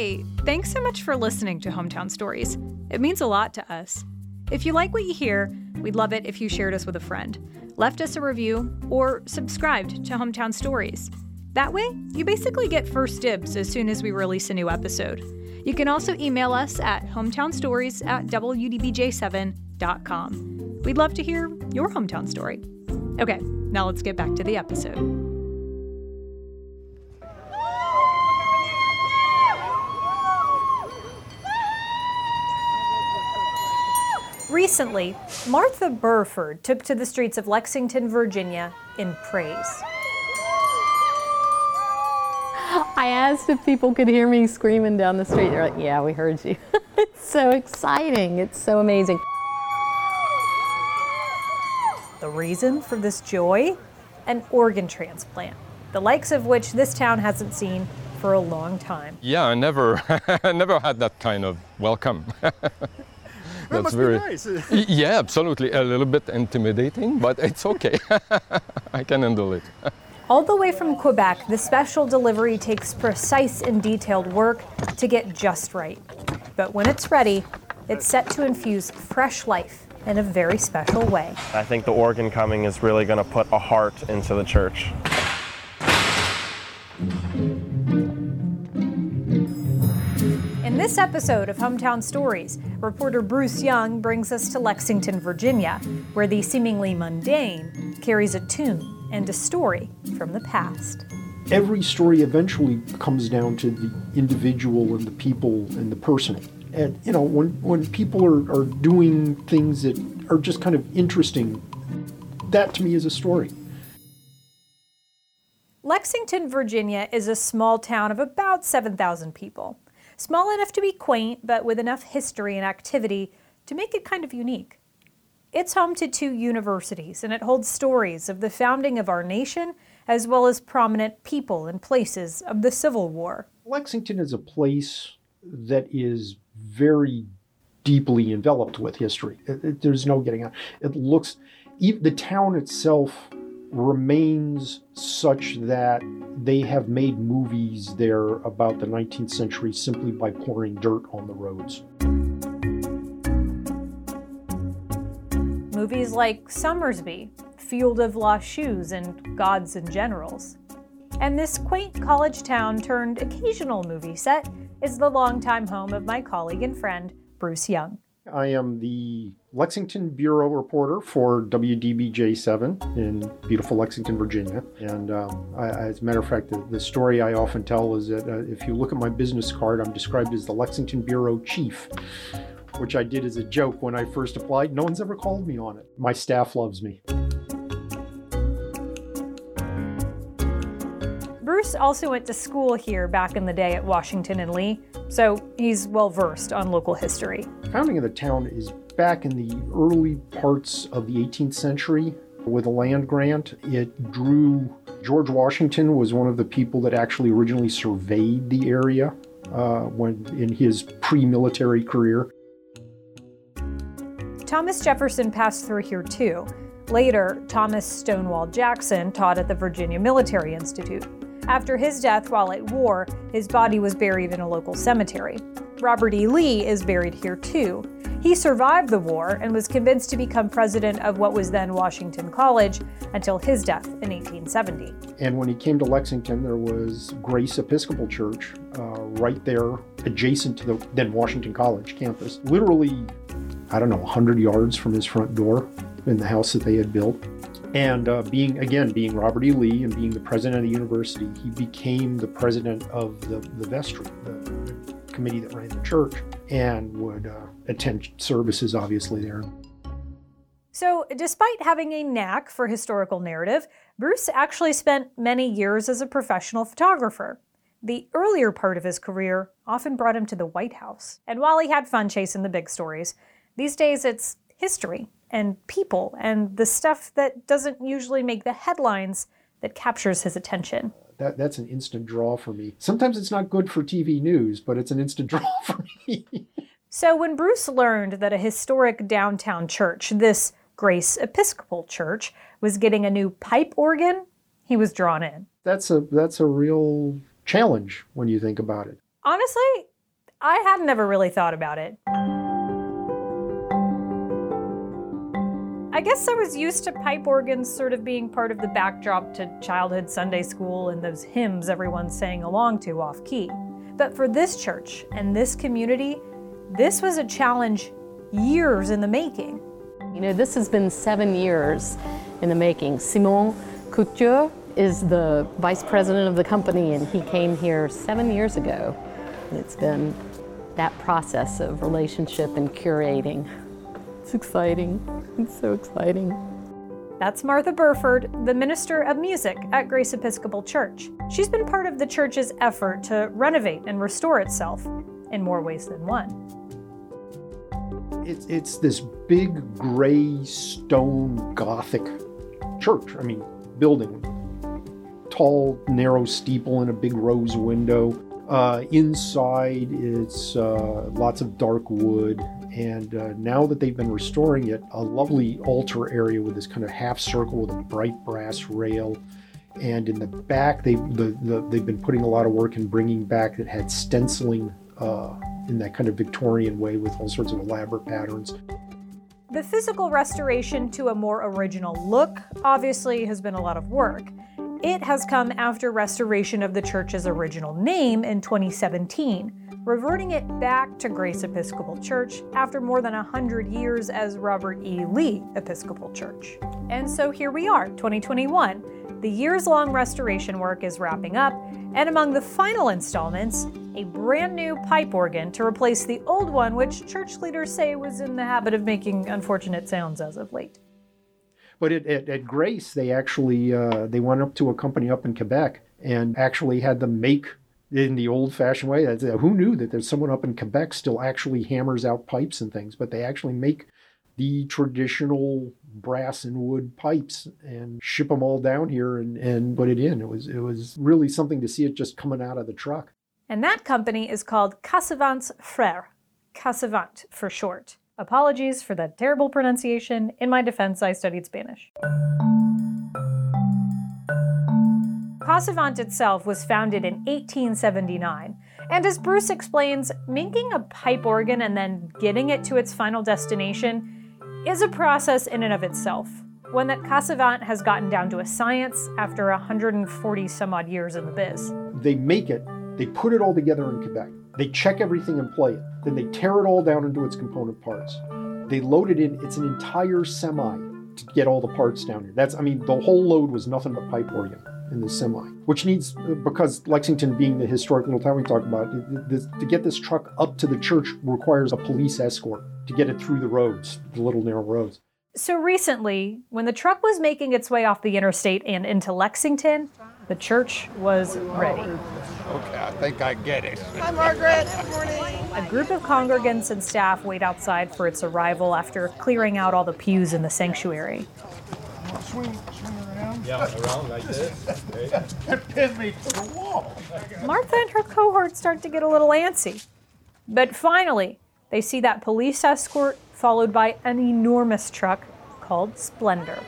Hey, thanks so much for listening to Hometown Stories. It means a lot to us. If you like what you hear, we'd love it if you shared us with a friend, left us a review, or subscribed to Hometown Stories. That way, you basically get first dibs as soon as we release a new episode. You can also email us at hometownstories at wdbj7.com. We'd love to hear your hometown story. Okay, now let's get back to the episode. Recently, Martha Burford took to the streets of Lexington, Virginia in praise. I asked if people could hear me screaming down the street. They're like, yeah, we heard you. it's so exciting. It's so amazing. The reason for this joy? An organ transplant, the likes of which this town hasn't seen for a long time. Yeah, I never, I never had that kind of welcome. That must very, be nice. yeah, absolutely. A little bit intimidating, but it's okay. I can handle it. All the way from Quebec, the special delivery takes precise and detailed work to get just right. But when it's ready, it's set to infuse fresh life in a very special way. I think the organ coming is really going to put a heart into the church. This episode of Hometown Stories, reporter Bruce Young brings us to Lexington, Virginia, where the seemingly mundane carries a tune and a story from the past. Every story eventually comes down to the individual and the people and the personal. And, you know, when, when people are, are doing things that are just kind of interesting, that to me is a story. Lexington, Virginia is a small town of about 7,000 people. Small enough to be quaint, but with enough history and activity to make it kind of unique. It's home to two universities, and it holds stories of the founding of our nation as well as prominent people and places of the Civil War. Lexington is a place that is very deeply enveloped with history. There's no getting out. It looks, the town itself remains such that they have made movies there about the 19th century simply by pouring dirt on the roads. Movies like Sommersby, Field of Lost Shoes, and Gods and Generals. And this quaint college town turned occasional movie set is the longtime home of my colleague and friend, Bruce Young. I am the Lexington Bureau reporter for WDBJ7 in beautiful Lexington, Virginia. And um, I, as a matter of fact, the, the, story I often tell is that uh, if you look at my business card, I'm described as the Lexington Bureau Chief, which I did as a joke when I first applied. No one's ever called me on it. My staff loves me. Also went to school here back in the day at Washington and Lee, so he's well versed on local history. Founding of the town is back in the early parts of the 18th century with a land grant. It drew George Washington was one of the people that actually originally surveyed the area uh, when in his pre-military career. Thomas Jefferson passed through here too. Later, Thomas Stonewall Jackson taught at the Virginia Military Institute. After his death while at war, his body was buried in a local cemetery. Robert E. Lee is buried here too. He survived the war and was convinced to become president of what was then Washington College until his death in 1870. And when he came to Lexington, there was Grace Episcopal Church uh, right there adjacent to the then Washington College campus. Literally, I don't know, 100 yards from his front door in the house that they had built. And uh, being, again, being Robert E. Lee and being the president of the university, he became the president of the, the vestry, the, the committee that ran the church, and would uh, attend services, obviously, there. So, despite having a knack for historical narrative, Bruce actually spent many years as a professional photographer. The earlier part of his career often brought him to the White House. And while he had fun chasing the big stories, these days it's history and people and the stuff that doesn't usually make the headlines that captures his attention. Uh, that, that's an instant draw for me. Sometimes it's not good for TV news, but it's an instant draw for me. so when Bruce learned that a historic downtown church, this Grace Episcopal Church, was getting a new pipe organ, he was drawn in. That's a that's a real challenge when you think about it. Honestly, I had never really thought about it. I guess I was used to pipe organs sort of being part of the backdrop to childhood Sunday school and those hymns everyone sang along to off key. But for this church and this community, this was a challenge years in the making. You know, this has been seven years in the making. Simon Couture is the vice president of the company, and he came here seven years ago. And it's been that process of relationship and curating. It's exciting. It's so exciting. That's Martha Burford, the minister of music at Grace Episcopal Church. She's been part of the church's effort to renovate and restore itself in more ways than one. It's, it's this big gray stone Gothic church, I mean, building. Tall, narrow steeple and a big rose window. Uh, inside, it's uh, lots of dark wood and uh, now that they've been restoring it, a lovely altar area with this kind of half circle with a bright brass rail. And in the back, they the, the, they've been putting a lot of work in bringing back that had stenciling uh, in that kind of Victorian way with all sorts of elaborate patterns. The physical restoration to a more original look obviously has been a lot of work. It has come after restoration of the church's original name in 2017 reverting it back to Grace Episcopal Church after more than 100 years as Robert E. Lee Episcopal Church. And so here we are, 2021. The years long restoration work is wrapping up, and among the final installments, a brand new pipe organ to replace the old one, which church leaders say was in the habit of making unfortunate sounds as of late. But at, at, Grace, they actually uh, they went up to a company up in Quebec and actually had them make in the old fashioned way. Who knew that there's someone up in Quebec still actually hammers out pipes and things, but they actually make the traditional brass and wood pipes and ship them all down here and, and put it in. It was it was really something to see it just coming out of the truck. And that company is called Casavants Frères, Casavant for short. Apologies for that terrible pronunciation. In my defense, I studied Spanish. Casavant itself was founded in 1879, and as Bruce explains, making a pipe organ and then getting it to its final destination is a process in and of itself, one that Casavant has gotten down to a science after 140 some odd years in the biz. They make it, they put it all together in Quebec, they check everything and play it, then they tear it all down into its component parts. They load it in, it's an entire semi to get all the parts down here. That's, I mean, the whole load was nothing but pipe organ in the semi, which needs, because Lexington being the historic little town we talked about, to get this truck up to the church requires a police escort to get it through the roads, the little narrow roads. So recently, when the truck was making its way off the interstate and into Lexington, the church was ready. Okay, I think I get it. Hi, Margaret. Good morning. A group of congregants and staff wait outside for its arrival after clearing out all the pews in the sanctuary. Swing, swing around. Yeah, around like this. It pinned me to the wall. Martha and her cohort start to get a little antsy. But finally, they see that police escort followed by an enormous truck called Splendor.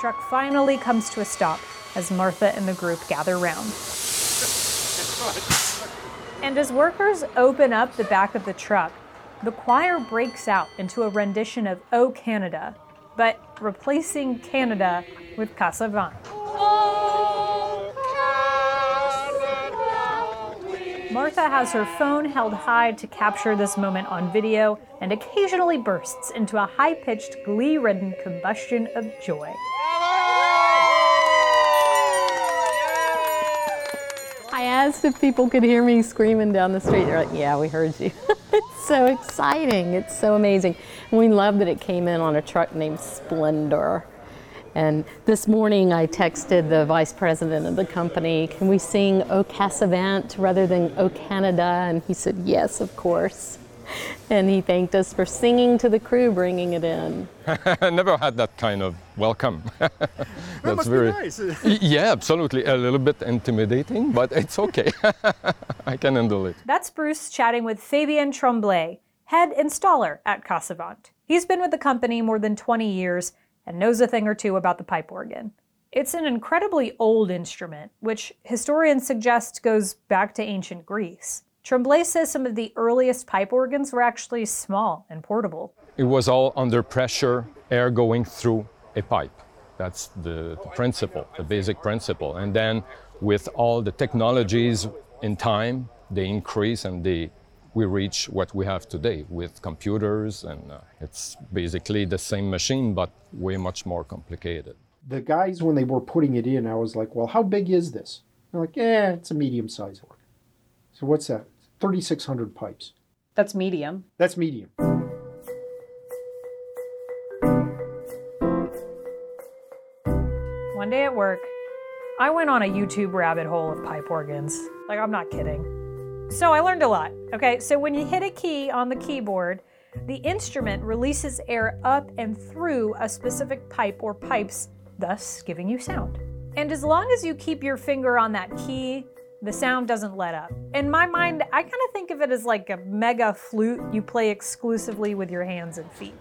Truck finally comes to a stop as Martha and the group gather round. And as workers open up the back of the truck, the choir breaks out into a rendition of O Canada, but replacing Canada with Casavant. Martha has her phone held high to capture this moment on video and occasionally bursts into a high pitched, glee ridden combustion of joy. I asked if people could hear me screaming down the street. They're like, yeah, we heard you. it's so exciting. It's so amazing. And we love that it came in on a truck named Splendor. And this morning I texted the vice president of the company, can we sing O Casavant rather than O Canada? And he said, yes, of course. And he thanked us for singing to the crew, bringing it in. I never had that kind of welcome. That's must be very nice. Yeah, absolutely. A little bit intimidating, but it's okay. I can handle it. That's Bruce chatting with Fabien Tremblay, head installer at Casavant. He's been with the company more than 20 years and knows a thing or two about the pipe organ. It's an incredibly old instrument, which historians suggest goes back to ancient Greece. Tremblay says some of the earliest pipe organs were actually small and portable. It was all under pressure, air going through a pipe. That's the, the principle, the basic principle. And then with all the technologies in time, they increase and they, we reach what we have today with computers. And uh, it's basically the same machine, but way much more complicated. The guys, when they were putting it in, I was like, well, how big is this? They're like, yeah, it's a medium sized organ. So what's that? 3,600 pipes. That's medium. That's medium. One day at work, I went on a YouTube rabbit hole of pipe organs. Like, I'm not kidding. So I learned a lot. Okay, so when you hit a key on the keyboard, the instrument releases air up and through a specific pipe or pipes, thus giving you sound. And as long as you keep your finger on that key, the sound doesn't let up. In my mind, I kind of think of it as like a mega flute you play exclusively with your hands and feet.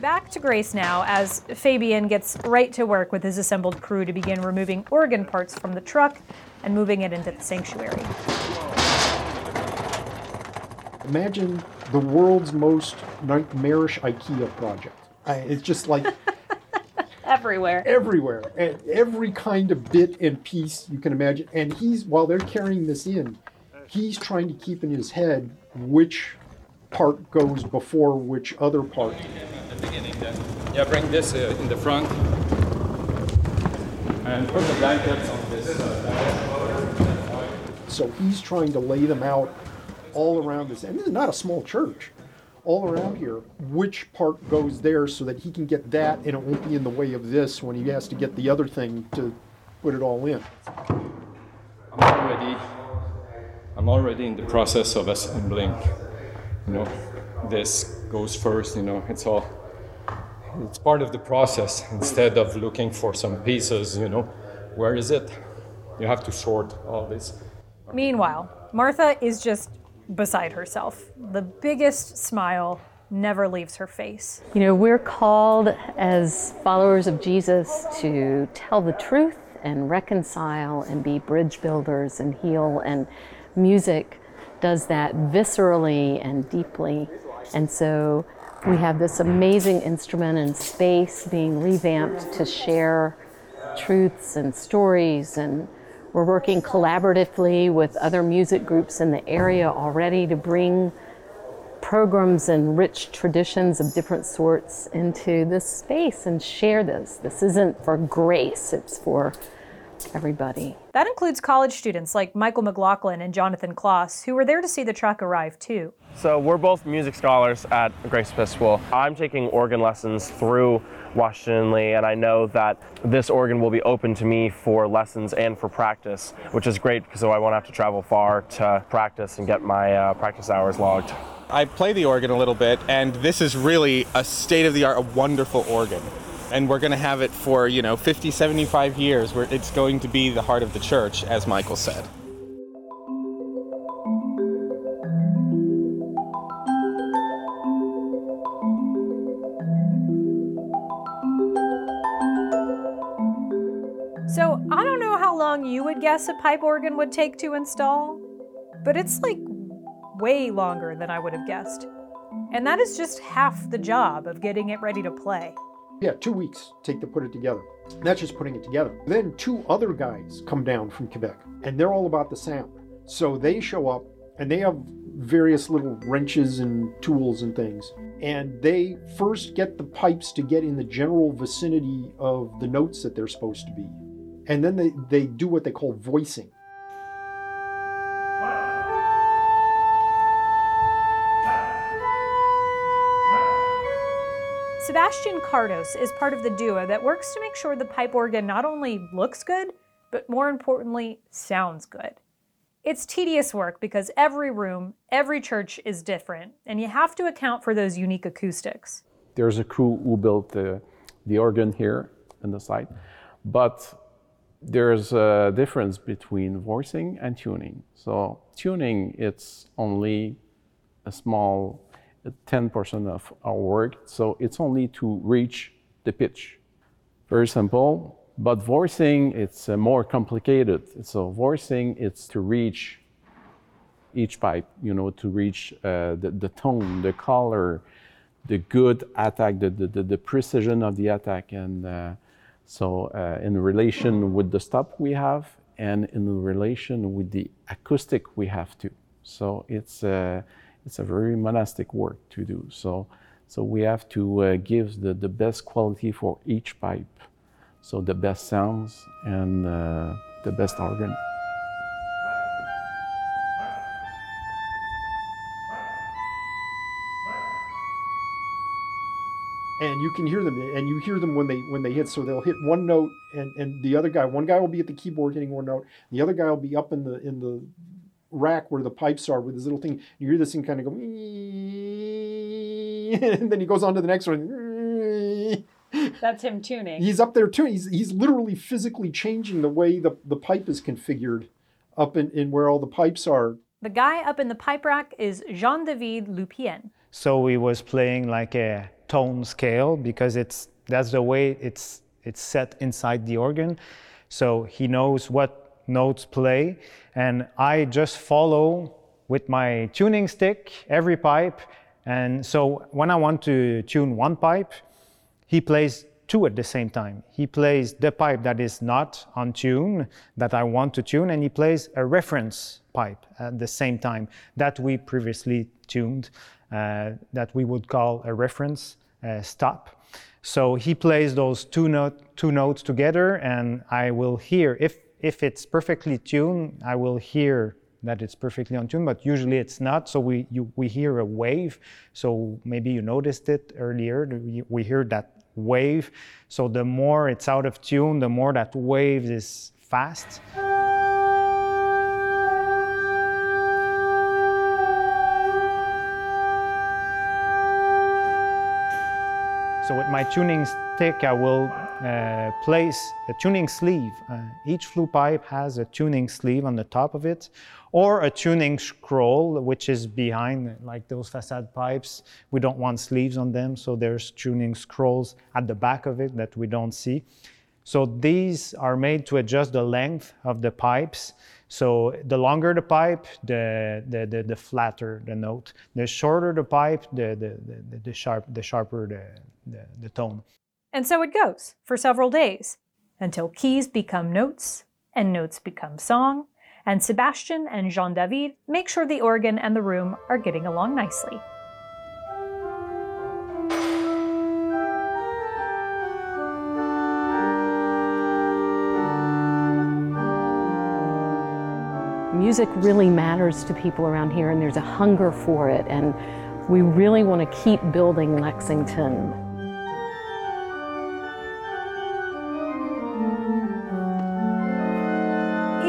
Back to Grace now as Fabien gets right to work with his assembled crew to begin removing organ parts from the truck and moving it into the sanctuary. Imagine the world's most nightmarish IKEA project. I, it's just like Everywhere. everywhere, and every kind of bit and piece you can imagine. And he's while they're carrying this in, he's trying to keep in his head which part goes before which other part. Yeah, bring this uh, in the front and put the blankets on this. So he's trying to lay them out all around this. And this is not a small church. All around here, which part goes there so that he can get that and it won't be in the way of this when he has to get the other thing to put it all in. I'm already, I'm already in the process of assembling. You know, this goes first. You know, it's all, it's part of the process. Instead of looking for some pieces, you know, where is it? You have to sort all this. Meanwhile, Martha is just beside herself. The biggest smile never leaves her face. You know, we're called as followers of Jesus to tell the truth and reconcile and be bridge builders and heal, and music does that viscerally and deeply. And so we have this amazing instrument and space being revamped to share truths and stories and we're working collaboratively with other music groups in the area already to bring programs and rich traditions of different sorts into this space and share this. This isn't for grace, it's for everybody. That includes college students like Michael McLaughlin and Jonathan Kloss, who were there to see the truck arrive too. So we're both music scholars at Grace Episcopal. I'm taking organ lessons through Washington Lee, and I know that this organ will be open to me for lessons and for practice, which is great because so I won't have to travel far to practice and get my uh, practice hours logged. I play the organ a little bit, and this is really a state of the art, a wonderful organ. And we're going to have it for, you know, 50, 75 years, where it's going to be the heart of the church, as Michael said. So I don't know how long you would guess a pipe organ would take to install, but it's like way longer than I would have guessed. And that is just half the job of getting it ready to play. Yeah, two weeks take to put it together. That's just putting it together. Then two other guys come down from Quebec, and they're all about the sound. So they show up, and they have various little wrenches and tools and things. And they first get the pipes to get in the general vicinity of the notes that they're supposed to be. and then they, they do what they call voicing. Sebastian Cardos is part of the duo that works to make sure the pipe organ not only looks good, but more importantly, sounds good. It's tedious work because every room, every church is different, and you have to account for those unique acoustics. There's a crew who built the, the organ here in the site, but there's a difference between voicing and tuning. So tuning, it's only a small 10% of our work, so it's only to reach the pitch. Very simple, but voicing, it's uh, more complicated. So voicing, it's to reach each pipe, you know, to reach uh, the, the tone, the color, the good attack, the, the, the precision of the attack. And uh, so uh, in relation with the stop we have and in relation with the acoustic we have to. So it's, uh, it's a very monastic work to do. So, so we have to uh, give the, the best quality for each pipe. So the best sounds and uh, the best organ. and you can hear them and you hear them when they when they hit so they'll hit one note and and the other guy one guy will be at the keyboard hitting one note the other guy will be up in the in the rack where the pipes are with this little thing you hear this thing kind of go and then he goes on to the next one That's him tuning. he's up there too he's he's literally physically changing the way the the pipe is configured up in, in where all the pipes are The guy up in the pipe rack is Jean David Lupien. So he was playing like a tone scale because it's that's the way it's it's set inside the organ. So he knows what notes play, and I just follow with my tuning stick every pipe. And so when I want to tune one pipe, he plays two at the same time. He plays the pipe that is not on tune that I want to tune, and he plays a reference pipe at the same time that we previously tuned, uh, that we would call a reference uh, stop. So he plays those two, note, two notes together, and I will hear if if it's perfectly tuned, I will hear that it's perfectly on tune, but usually it's not. So we you, we hear a wave. So maybe you noticed it earlier. We hear that wave. So the more it's out of tune, the more that wave is fast. So with my tuning stick, I will uh, place a tuning sleeve. Uh, each flue pipe has a tuning sleeve on the top of it, or a tuning scroll, which is behind, like those facade pipes. We don't want sleeves on them, so there's tuning scrolls at the back of it that we don't see. So these are made to adjust the length of the pipes. So the longer the pipe, the, the, the, the flatter the note. The shorter the pipe, the, the, the, the, sharp, the sharper the, the, the tone. And so it goes for several days until keys become notes and notes become song, and Sebastian and Jean David make sure the organ and the room are getting along nicely. Music really matters to people around here, and there's a hunger for it, and we really want to keep building Lexington.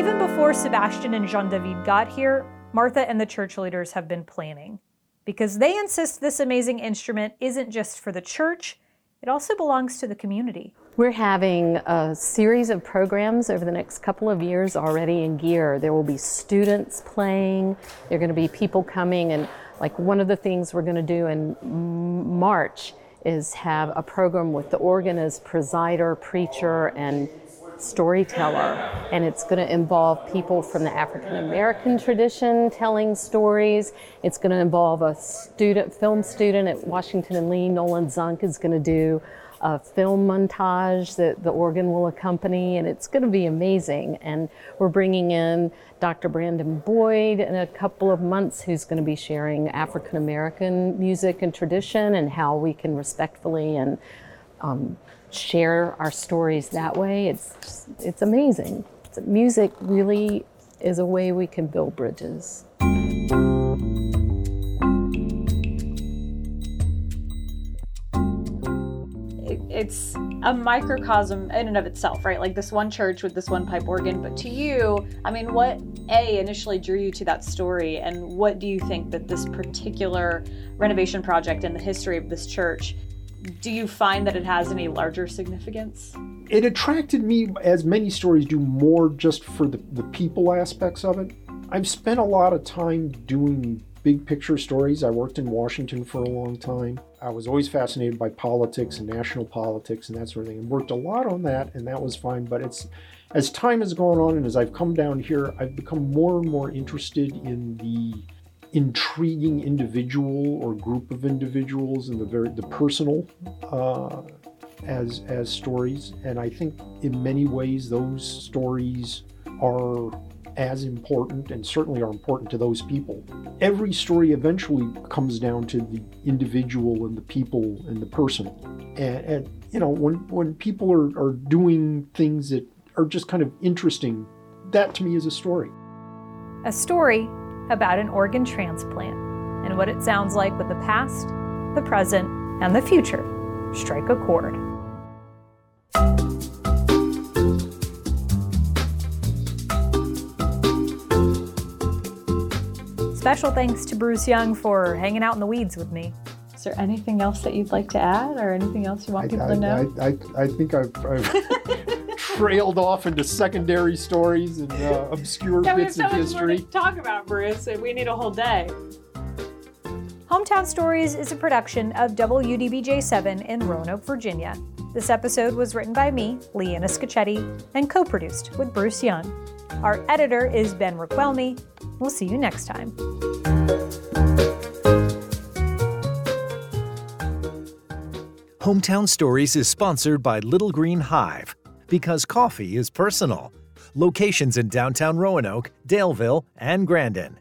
Even before Sebastian and Jean David got here, Martha and the church leaders have been planning. Because they insist this amazing instrument isn't just for the church, it also belongs to the community. We're having a series of programs over the next couple of years already in gear. There will be students playing, there are going to be people coming, and like one of the things we're going to do in March is have a program with the organ as presider, preacher, and storyteller. And it's going to involve people from the African American tradition telling stories. It's going to involve a student, film student at Washington and Lee, Nolan Zunk, is going to do a film montage that the organ will accompany, and it's going to be amazing. And we're bringing in Dr. Brandon Boyd in a couple of months, who's going to be sharing African American music and tradition and how we can respectfully and um, share our stories that way, it's it's amazing. Music really is a way we can build bridges. it's a microcosm in and of itself, right? Like this one church with this one pipe organ. But to you, I mean, what A initially drew you to that story, and what do you think that this particular renovation project in the history of this church, do you find that it has any larger significance? It attracted me, as many stories do, more just for the, the people aspects of it. I've spent a lot of time doing big picture stories. I worked in Washington for a long time. I was always fascinated by politics and national politics and that sort of thing, and worked a lot on that, and that was fine. But it's as time has gone on and as I've come down here, I've become more and more interested in the intriguing individual or group of individuals and the very the personal uh, as as stories. And I think in many ways those stories are as important and certainly are important to those people. Every story eventually comes down to the individual and the people and the personal. And, and you know, when, when people are, are doing things that are just kind of interesting, that to me is a story. A story about an organ transplant and what it sounds like with the past, the present, and the future strike a chord. Special thanks to Bruce Young for hanging out in the weeds with me. Is there anything else that you'd like to add or anything else you want I, people I, to know? I, I, I think I've, I've trailed off into secondary stories and uh, obscure yeah, bits we have of so much more history. to talk about, Bruce, and we need a whole day. Hometown Stories is a production of WDBJ7 in Roanoke, Virginia. This episode was written by me, Leanna Scacchetti, and co produced with Bruce Young. Our editor is Ben Raquelme. We'll see you next time. Hometown Stories is sponsored by Little Green Hive because coffee is personal. Locations in downtown Roanoke, Daleville, and Grandin.